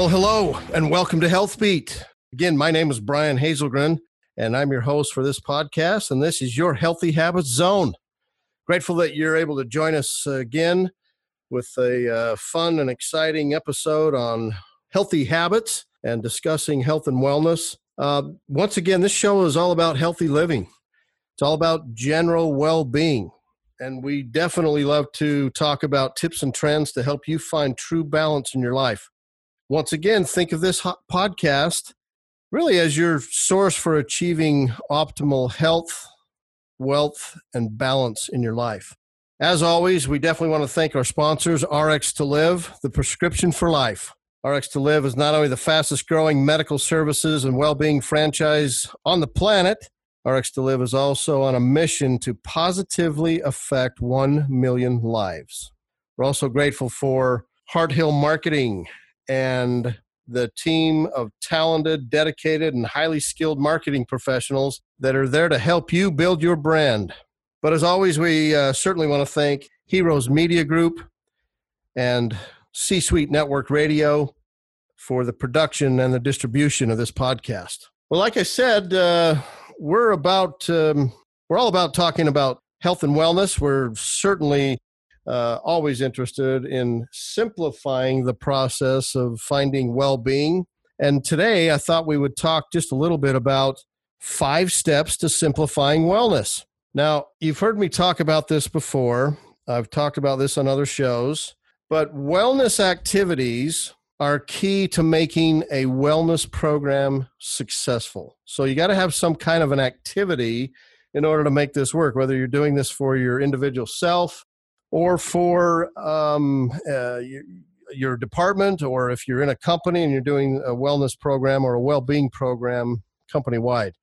Well, hello and welcome to Health Beat. Again, my name is Brian Hazelgren, and I'm your host for this podcast, and this is your Healthy Habits Zone. Grateful that you're able to join us again with a uh, fun and exciting episode on healthy habits and discussing health and wellness. Uh, once again, this show is all about healthy living. It's all about general well being. And we definitely love to talk about tips and trends to help you find true balance in your life. Once again, think of this podcast really as your source for achieving optimal health, wealth, and balance in your life. As always, we definitely want to thank our sponsors, RX to Live, the prescription for life. RX to Live is not only the fastest growing medical services and well being franchise on the planet, RX to Live is also on a mission to positively affect 1 million lives. We're also grateful for Heart Hill Marketing and the team of talented, dedicated, and highly skilled marketing professionals that are there to help you build your brand. But as always, we uh, certainly want to thank Heroes Media Group and C Suite Network Radio for the production and the distribution of this podcast. Well, like I said, uh, we're about um, we're all about talking about health and wellness. We're certainly uh, always interested in simplifying the process of finding well-being. And today, I thought we would talk just a little bit about five steps to simplifying wellness. Now, you've heard me talk about this before. I've talked about this on other shows, but wellness activities are key to making a wellness program successful. So you got to have some kind of an activity in order to make this work, whether you're doing this for your individual self or for um, uh, your, your department, or if you're in a company and you're doing a wellness program or a well being program company wide.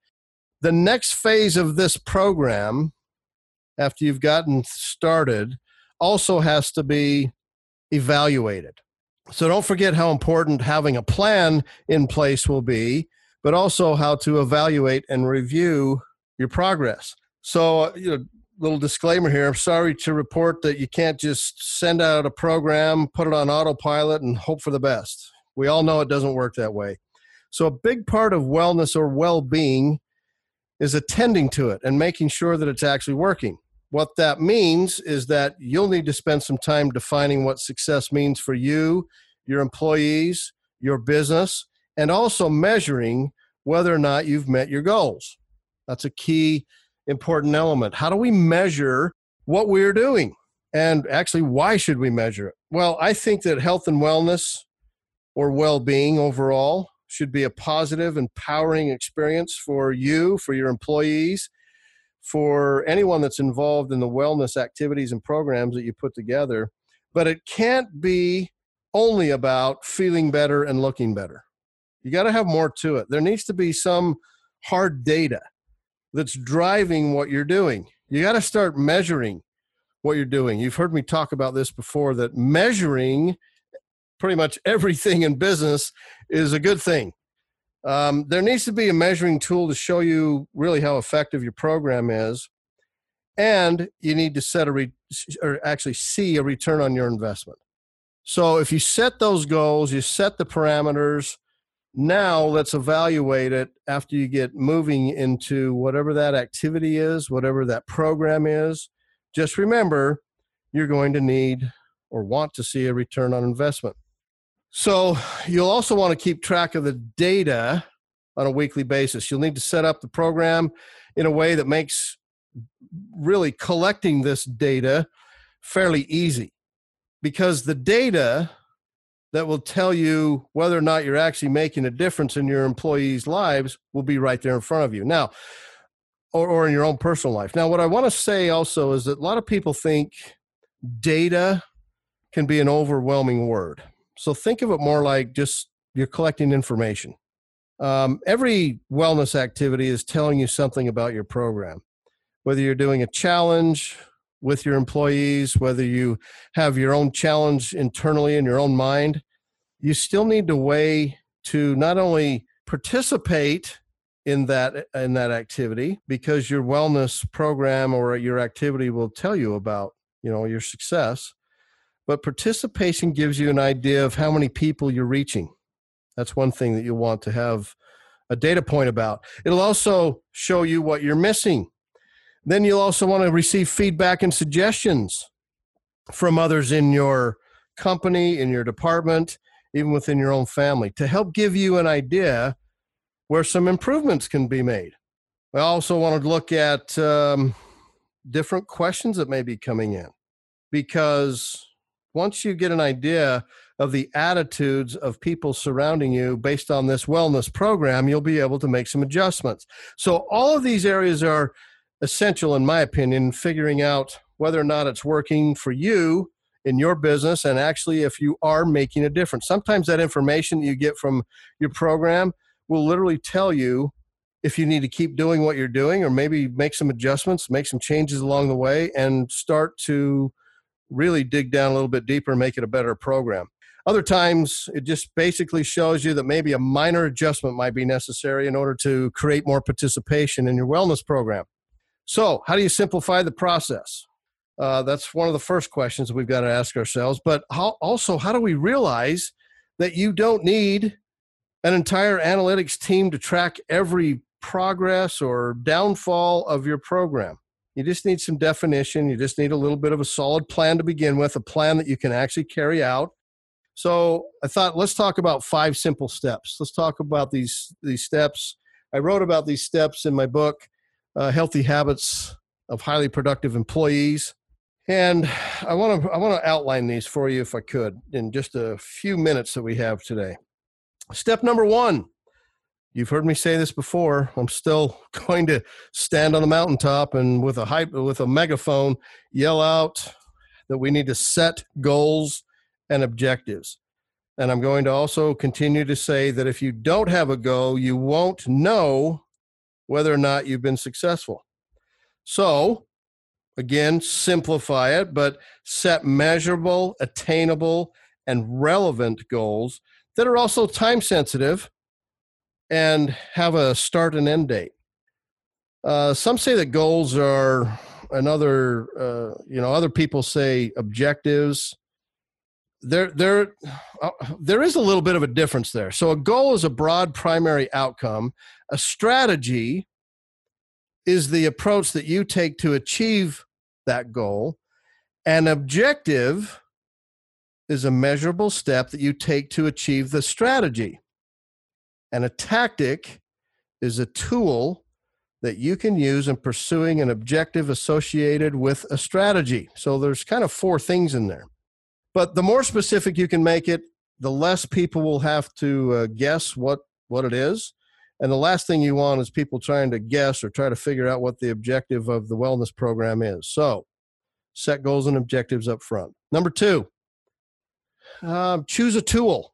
The next phase of this program, after you've gotten started, also has to be evaluated. So don't forget how important having a plan in place will be, but also how to evaluate and review your progress. So, uh, you know, little disclaimer here. I'm sorry to report that you can't just send out a program, put it on autopilot, and hope for the best. We all know it doesn't work that way. So, a big part of wellness or well being is attending to it and making sure that it's actually working. What that means is that you'll need to spend some time defining what success means for you, your employees, your business, and also measuring whether or not you've met your goals. That's a key important element. How do we measure what we're doing? And actually, why should we measure it? Well, I think that health and wellness or well being overall should be a positive, empowering experience for you, for your employees, for anyone that's involved in the wellness activities and programs that you put together. But it can't be only about feeling better and looking better. You got to have more to it. There needs to be some hard data that's driving what you're doing. You got to start measuring what you're doing. You've heard me talk about this before that measuring pretty much everything in business is a good thing. Um, there needs to be a measuring tool to show you really how effective your program is. And you need to set a re- or actually see a return on your investment. So if you set those goals, you set the parameters, now let's evaluate it after you get moving into whatever that activity is, whatever that program is. Just remember, you're going to need or want to see a return on investment. So you'll also want to keep track of the data on a weekly basis. You'll need to set up the program in a way that makes really collecting this data fairly easy because the data that will tell you whether or not you're actually making a difference in your employees' lives will be right there in front of you. Now, or, or in your own personal life. Now, what I want to say also is that a lot of people think data can be an overwhelming word. So think of it more like just you're collecting information. Um, every wellness activity is telling you something about your program. Whether you're doing a challenge, with your employees, whether you have your own challenge internally in your own mind, you still need to weigh to not only participate in that in that activity because your wellness program or your activity will tell you about you know your success but participation gives you an idea of how many people you're reaching That's one thing that you'll want to have a data point about. It'll also show you what you're missing. Then you'll also want to receive feedback and suggestions from others in your company, in your department, even within your own family to help give you an idea where some improvements can be made. I also want to look at um, different questions that may be coming in because once you get an idea of the attitudes of people surrounding you based on this wellness program, you'll be able to make some adjustments. So, all of these areas are essential, in my opinion, figuring out whether or not it's working for you in your business and actually if you are making a difference. Sometimes that information you get from your program will literally tell you if you need to keep doing what you're doing or maybe make some adjustments, make some changes along the way, and start to really dig down a little bit deeper and make it a better program. Other times, it just basically shows you that maybe a minor adjustment might be necessary in order to create more participation in your wellness program. So, how do you simplify the process? Uh, that's one of the first questions we've got to ask ourselves. But how, also, how do we realize that you don't need an entire analytics team to track every progress or downfall of your program? You just need some definition. You just need a little bit of a solid plan to begin with, a plan that you can actually carry out. So I thought, let's talk about five simple steps. Let's talk about these these steps. I wrote about these steps in my book, uh, "Healthy Habits of Highly Productive Employees." And I want to I want to outline these for you if I could in just a few minutes that we have today. Step number 1. You've heard me say this before. I'm still going to stand on the mountaintop and with a hype with a megaphone yell out that we need to set goals and objectives. And I'm going to also continue to say that if you don't have a goal, you won't know whether or not you've been successful. So, Again, simplify it, but set measurable, attainable, and relevant goals that are also time sensitive and have a start and end date. Uh, some say that goals are another, uh, you know, other people say objectives. There, there, uh, there is a little bit of a difference there. So, a goal is a broad primary outcome. A strategy is the approach that you take to achieve that goal. An objective is a measurable step that you take to achieve the strategy. And a tactic is a tool that you can use in pursuing an objective associated with a strategy. So there's kind of four things in there. But the more specific you can make it, the less people will have to uh, guess what what it is. And the last thing you want is people trying to guess or try to figure out what the objective of the wellness program is. So, set goals and objectives up front. Number two, uh, choose a tool.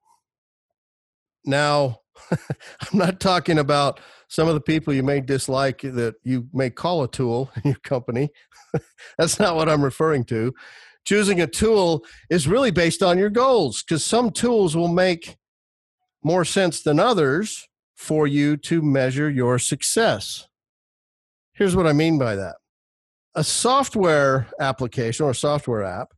Now, I'm not talking about some of the people you may dislike that you may call a tool in your company. That's not what I'm referring to. Choosing a tool is really based on your goals because some tools will make more sense than others for you to measure your success. Here's what I mean by that. A software application or software app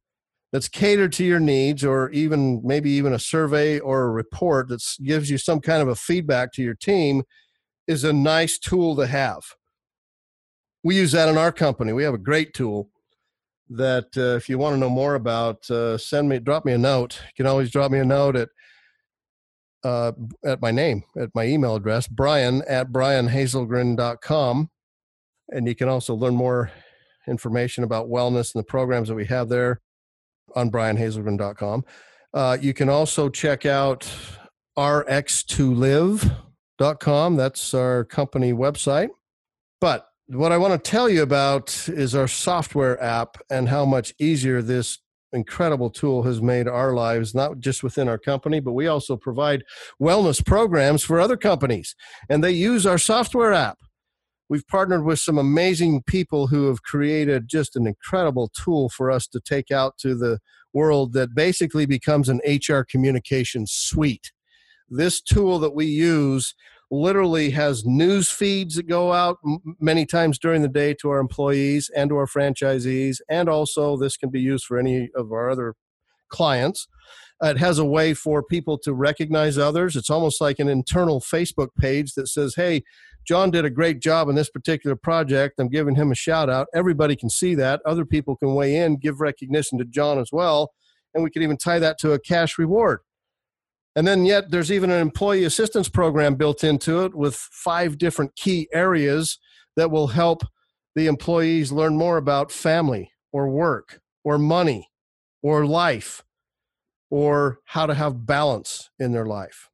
that's catered to your needs or even maybe even a survey or a report that gives you some kind of a feedback to your team is a nice tool to have. We use that in our company. We have a great tool that uh, if you want to know more about uh, send me drop me a note you can always drop me a note at uh, at my name, at my email address, brian at brianhazelgren.com. And you can also learn more information about wellness and the programs that we have there on brianhazelgren.com. Uh, you can also check out rx2live.com. That's our company website. But what I want to tell you about is our software app and how much easier this incredible tool has made our lives, not just within our company, but we also provide wellness programs for other companies. And they use our software app. We've partnered with some amazing people who have created just an incredible tool for us to take out to the world that basically becomes an HR communication suite. This tool that we use literally has news feeds that go out many times during the day to our employees and to our franchisees. And also, this can be used for any of our other clients. Uh, it has a way for people to recognize others. It's almost like an internal Facebook page that says, hey, John did a great job in this particular project. I'm giving him a shout out. Everybody can see that. Other people can weigh in, give recognition to John as well. And we can even tie that to a cash reward. And then, yet, there's even an employee assistance program built into it with five different key areas that will help the employees learn more about family or work or money or life or how to have balance in their life.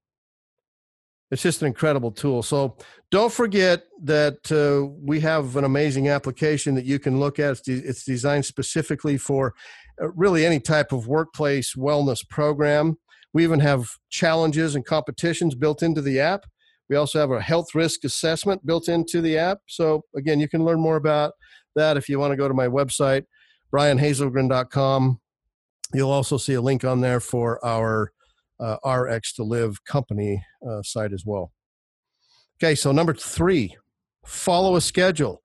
It's just an incredible tool. So don't forget that uh, we have an amazing application that you can look at. It's, de- it's designed specifically for uh, really any type of workplace wellness program. We even have challenges and competitions built into the app. We also have a health risk assessment built into the app. So, again, you can learn more about that if you want to go to my website, brianhazelgren.com. You'll also see a link on there for our uh, RX to Live company uh, site as well. Okay, so number three, follow a schedule.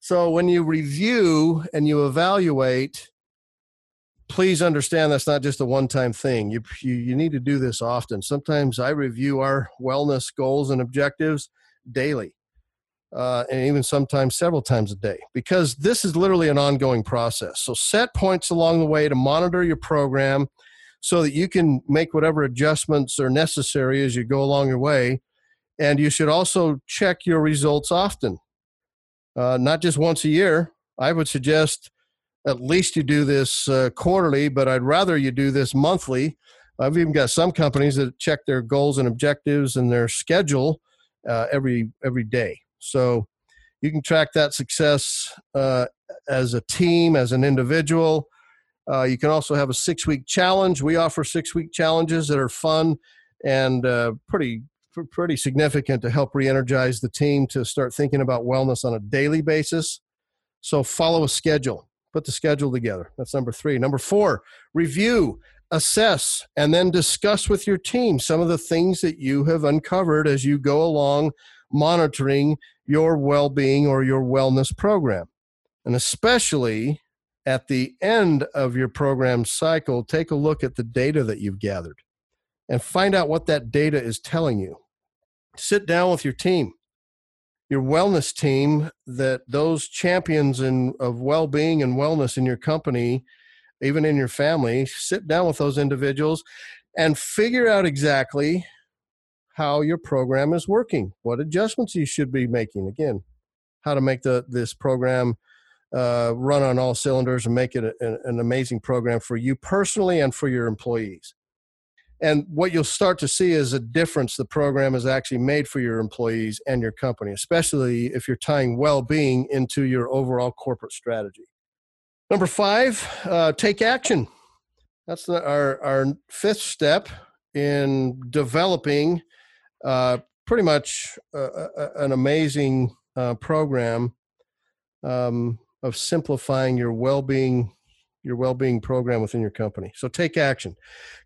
So when you review and you evaluate, please understand that's not just a one-time thing. You, you you need to do this often. Sometimes I review our wellness goals and objectives daily, uh, and even sometimes several times a day, because this is literally an ongoing process. So set points along the way to monitor your program, so that you can make whatever adjustments are necessary as you go along your way. And you should also check your results often, uh, not just once a year. I would suggest at least you do this uh, quarterly, but I'd rather you do this monthly. I've even got some companies that check their goals and objectives and their schedule uh, every every day. So you can track that success uh, as a team, as an individual. Uh, you can also have a six week challenge. We offer six week challenges that are fun and uh, pretty pretty significant to help re-energize the team to start thinking about wellness on a daily basis. So follow a schedule put the schedule together. That's number three. Number four, review, assess, and then discuss with your team some of the things that you have uncovered as you go along monitoring your well being or your wellness program. And especially at the end of your program cycle, take a look at the data that you've gathered and find out what that data is telling you. Sit down with your team your wellness team that those champions in, of well-being and wellness in your company even in your family sit down with those individuals and figure out exactly how your program is working what adjustments you should be making. Again how to make the this program uh, run on all cylinders and make it a, an amazing program for you personally and for your employees and what you'll start to see is a difference the program has actually made for your employees and your company, especially if you're tying well being into your overall corporate strategy. Number five, uh, take action. That's the, our, our fifth step in developing uh, pretty much an amazing uh, program um, of simplifying your well being your well-being program within your company. So take action.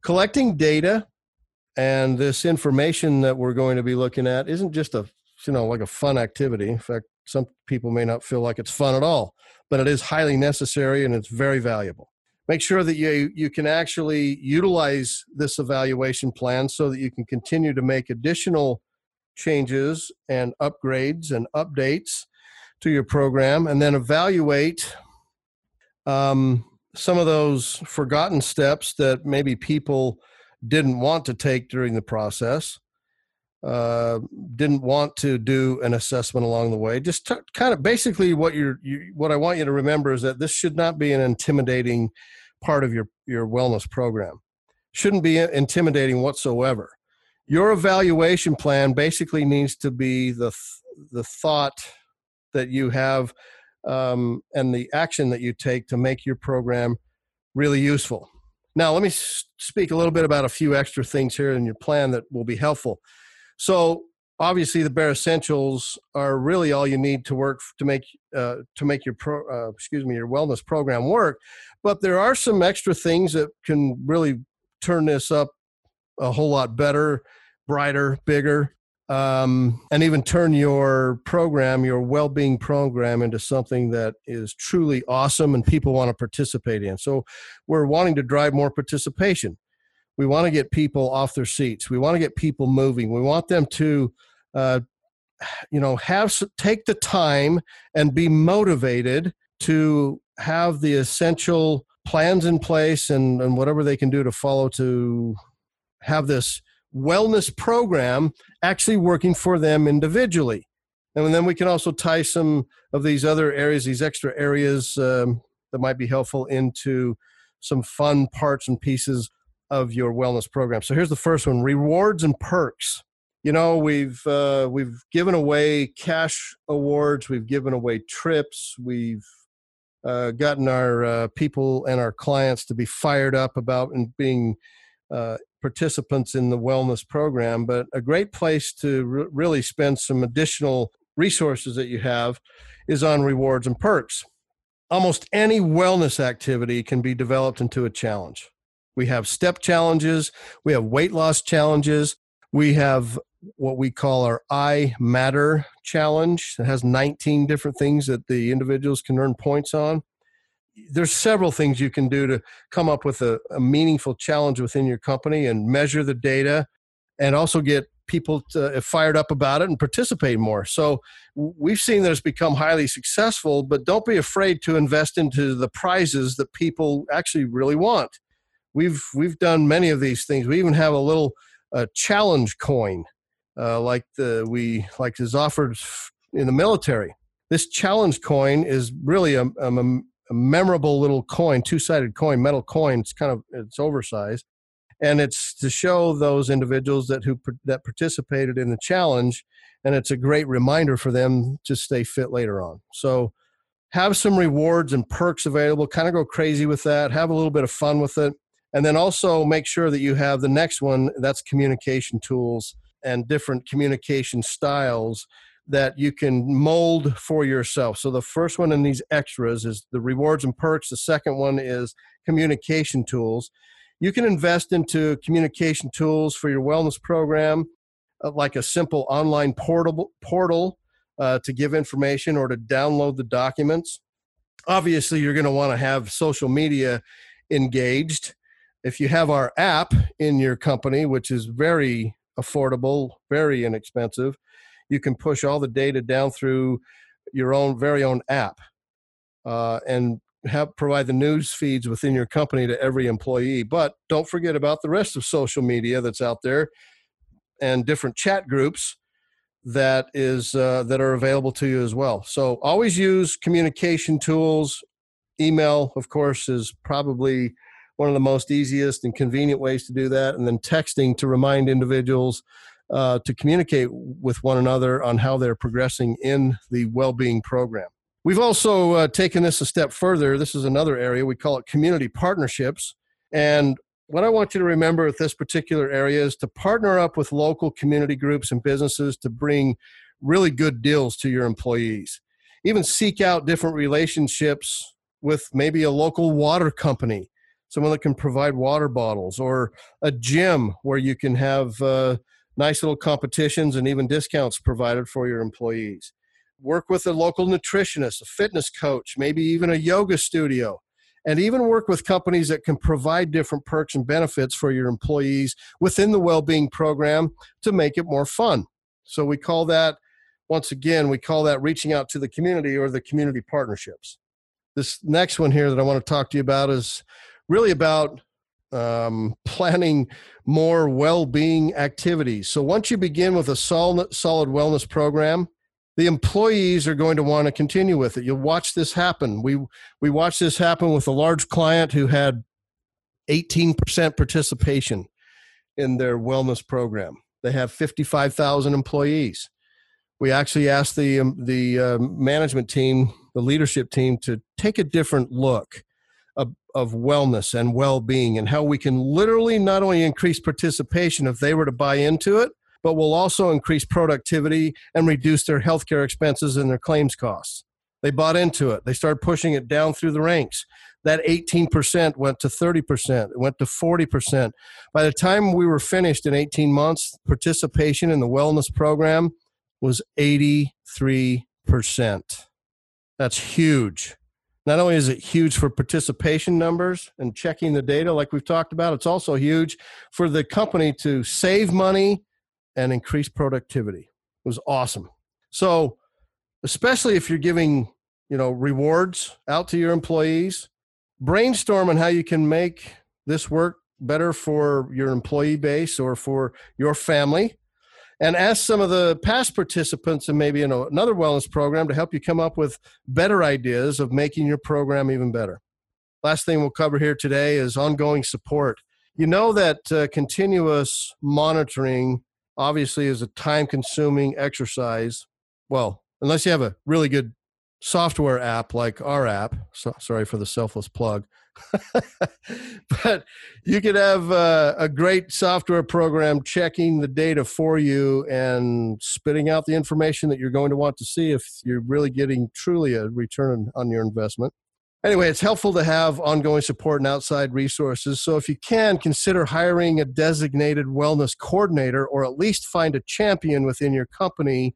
Collecting data and this information that we're going to be looking at isn't just a you know like a fun activity. In fact, some people may not feel like it's fun at all, but it is highly necessary and it's very valuable. Make sure that you you can actually utilize this evaluation plan so that you can continue to make additional changes and upgrades and updates to your program and then evaluate um, some of those forgotten steps that maybe people didn't want to take during the process uh, didn't want to do an assessment along the way. Just t- kind of basically what you're you, what i want you to remember is that this should not be an intimidating part of your your wellness program. Shouldn't be intimidating whatsoever. Your evaluation plan basically needs to be the the thought that you have um, and the action that you take to make your program really useful. Now, let me speak a little bit about a few extra things here in your plan that will be helpful. So, obviously, the bare essentials are really all you need to work to make uh, to make your pro, uh, excuse me your wellness program work. But there are some extra things that can really turn this up a whole lot better, brighter, bigger. Um, and even turn your program, your well being program, into something that is truly awesome and people want to participate in. So we're wanting to drive more participation. We want to get people off their seats. We want to get people moving. We want them to, uh, you know, have take the time and be motivated to have the essential plans in place and, and whatever they can do to follow to have this wellness program actually working for them individually. And then we can also tie some of these other areas, these extra areas um, that might be helpful into some fun parts and pieces of your wellness program. So here's the first one: rewards and perks. You know, we've uh, we've given away cash awards, we've given away trips, we've uh, gotten our uh, people and our clients to be fired up about and being uh, participants in the wellness program. But a great place to re- really spend some additional resources that you have is on rewards and perks. Almost any wellness activity can be developed into a challenge. We have step challenges, we have weight loss challenges, we have what we call our I Matter challenge. It has 19 different things that the individuals can earn points on. There's several things you can do to come up with a, a meaningful challenge within your company and measure the data and also get people to, uh, fired up about it and participate more. So we've seen that it's become highly successful, but don't be afraid to invest into the prizes that people actually really want. We've we've done many of these things. We even have a little uh, challenge coin uh, like the we like is offered in the military. This challenge coin is really a, a, a memorable little coin, two-sided coin, metal coin. It's kind of it's oversized, and it's to show those individuals that who that participated in the challenge, and it's a great reminder for them to stay fit later on. So have some rewards and perks available. Kind of go crazy with that. Have a little bit of fun with it. And then also make sure that you have the next one that's communication tools and different communication styles that you can mold for yourself. So the first one in these extras is the rewards and perks. The second one is communication tools. You can invest into communication tools for your wellness program, uh, like a simple online portable portal uh, to give information or to download the documents. Obviously, you're going to want to have social media engaged. If you have our app in your company, which is very affordable, very inexpensive. You can push all the data down through your own very own app uh, and have provide the news feeds within your company to every employee. But don't forget about the rest of social media that's out there and different chat groups that is uh, that are available to you as well. So always use communication tools. Email, of course, is probably one of the most easiest and convenient ways to do that. And then texting to remind individuals uh, to communicate with one another on how they're progressing in the well being program. We've also uh, taken this a step further. This is another area. We call it community partnerships. And what I want you to remember with this particular area is to partner up with local community groups and businesses to bring really good deals to your employees. Even seek out different relationships with maybe a local water company someone that can provide water bottles, or a gym where you can have uh, nice little competitions and even discounts provided for your employees. Work with a local nutritionist, a fitness coach, maybe even a yoga studio, and even work with companies that can provide different perks and benefits for your employees within the well being program to make it more fun. So we call that, once again, we call that reaching out to the community or the community partnerships. This next one here that I want to talk to you about is really about um, planning more well-being activities. So once you begin with a solid, solid wellness program, the employees are going to want to continue with it. You'll watch this happen. We we watched this happen with a large client who had 18% participation in their wellness program. They have 55,000 employees. We actually asked the um, the uh, management team, the leadership team, to take a different look of, of wellness and well-being and how we can literally not only increase participation if they were to buy into it but will also increase productivity and reduce their healthcare expenses and their claims costs they bought into it they started pushing it down through the ranks that 18% went to 30%, it went to 40%. By the time we were finished in 18 months, participation in the wellness program was 83%. That's huge. Not only is it huge for participation numbers and checking the data, like we've talked about, it's also huge for the company to save money and increase productivity. It was awesome. So, especially if you're giving, you know, rewards out to your employees, brainstorm on how you can make this work better for your employee base or for your family and ask some of the past participants and maybe in another wellness program to help you come up with better ideas of making your program even better. Last thing we'll cover here today is ongoing support. You know that uh, continuous monitoring obviously is a time consuming exercise. Well, unless you have a really good software app like our app. So, sorry for the selfless plug. but you could have uh, a great software program checking the data for you and spitting out the information that you're going to want to see if you're really getting truly a return on your investment. Anyway, it's helpful to have ongoing support and outside resources. So, if you can, consider hiring a designated wellness coordinator or at least find a champion within your company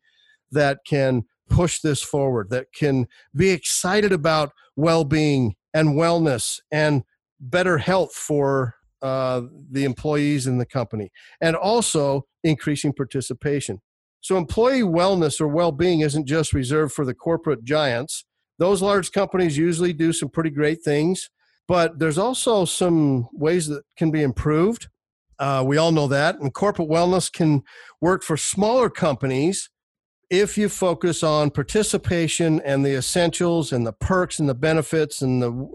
that can push this forward, that can be excited about well being and wellness and better health for uh, the employees in the company, and also increasing participation. So, employee wellness or well being isn't just reserved for the corporate giants. Those large companies usually do some pretty great things, but there's also some ways that can be improved. Uh, we all know that. And corporate wellness can work for smaller companies if you focus on participation and the essentials and the perks and the benefits and the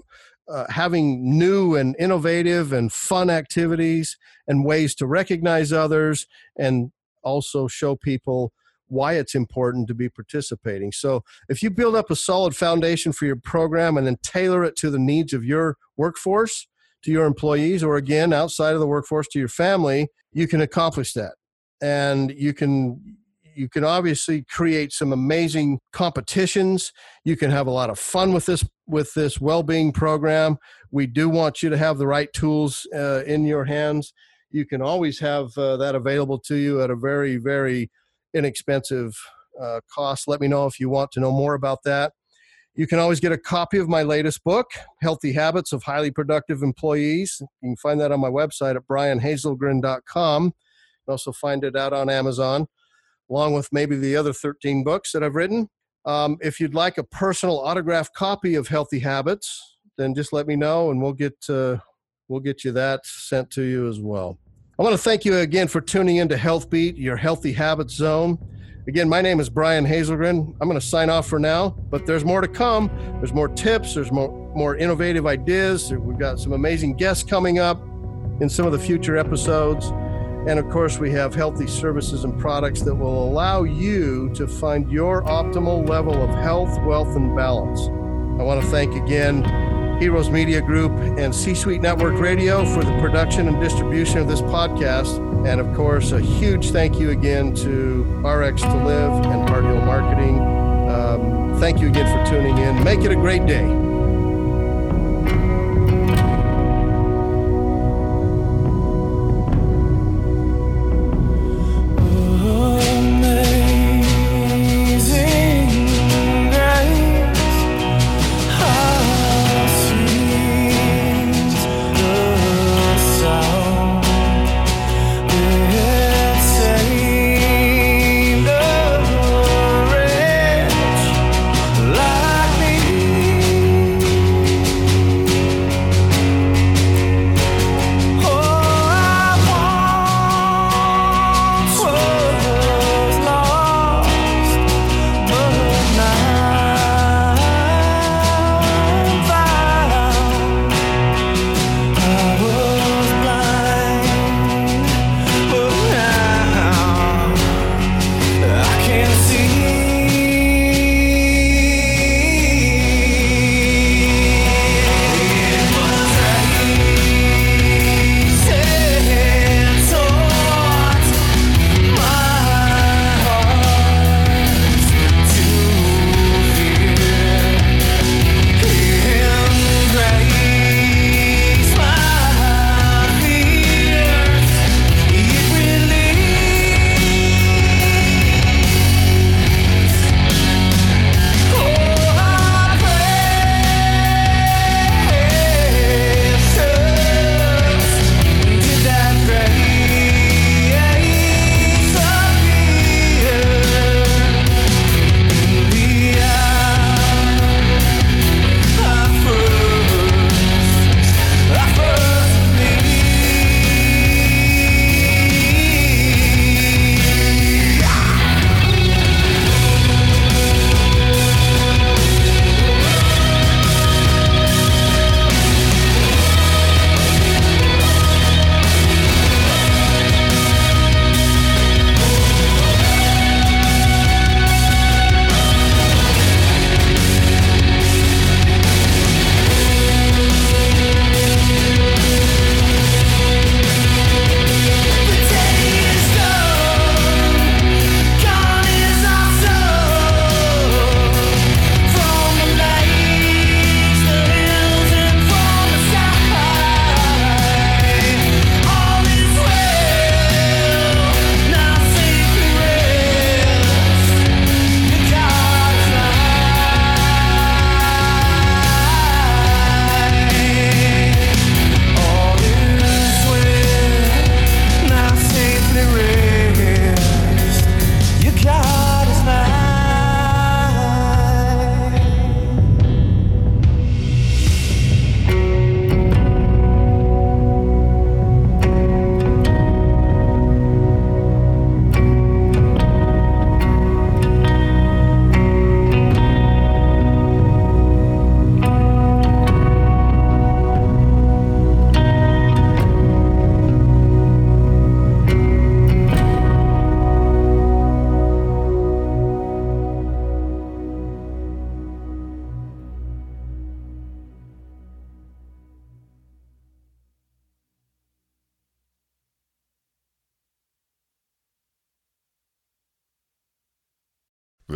uh, having new and innovative and fun activities and ways to recognize others and also show people why it's important to be participating. So, if you build up a solid foundation for your program and then tailor it to the needs of your workforce, to your employees, or again, outside of the workforce, to your family, you can accomplish that. And you can you can obviously create some amazing competitions. You can have a lot of fun with this with this well-being program. We do want you to have the right tools uh, in your hands. You can always have uh, that available to you at a very very inexpensive uh, cost. Let me know if you want to know more about that. You can always get a copy of my latest book healthy habits of highly productive employees. You can find that on my website at brianhazelgren.com you can also find it out on amazon along with maybe the other 13 books that I've written. Um, if you'd like a personal autographed copy of Healthy Habits, then just let me know and we'll get uh, we'll get you that sent to you as well. I want to thank you again for tuning into Healthbeat, your healthy habits zone. Again, my name is Brian Hazelgren. I'm going to sign off for now, but there's more to come. There's more tips. There's more more innovative ideas. We've got some amazing guests coming up in some of the future episodes. And of course, we have healthy services and products that will allow you to find your optimal level of health, wealth, and balance. I want to thank again Heroes Media Group and C Suite Network Radio for the production and distribution of this podcast. And of course, a huge thank you again to RX to Live and Heal Marketing. Um, thank you again for tuning in. Make it a great day.